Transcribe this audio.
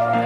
Bye.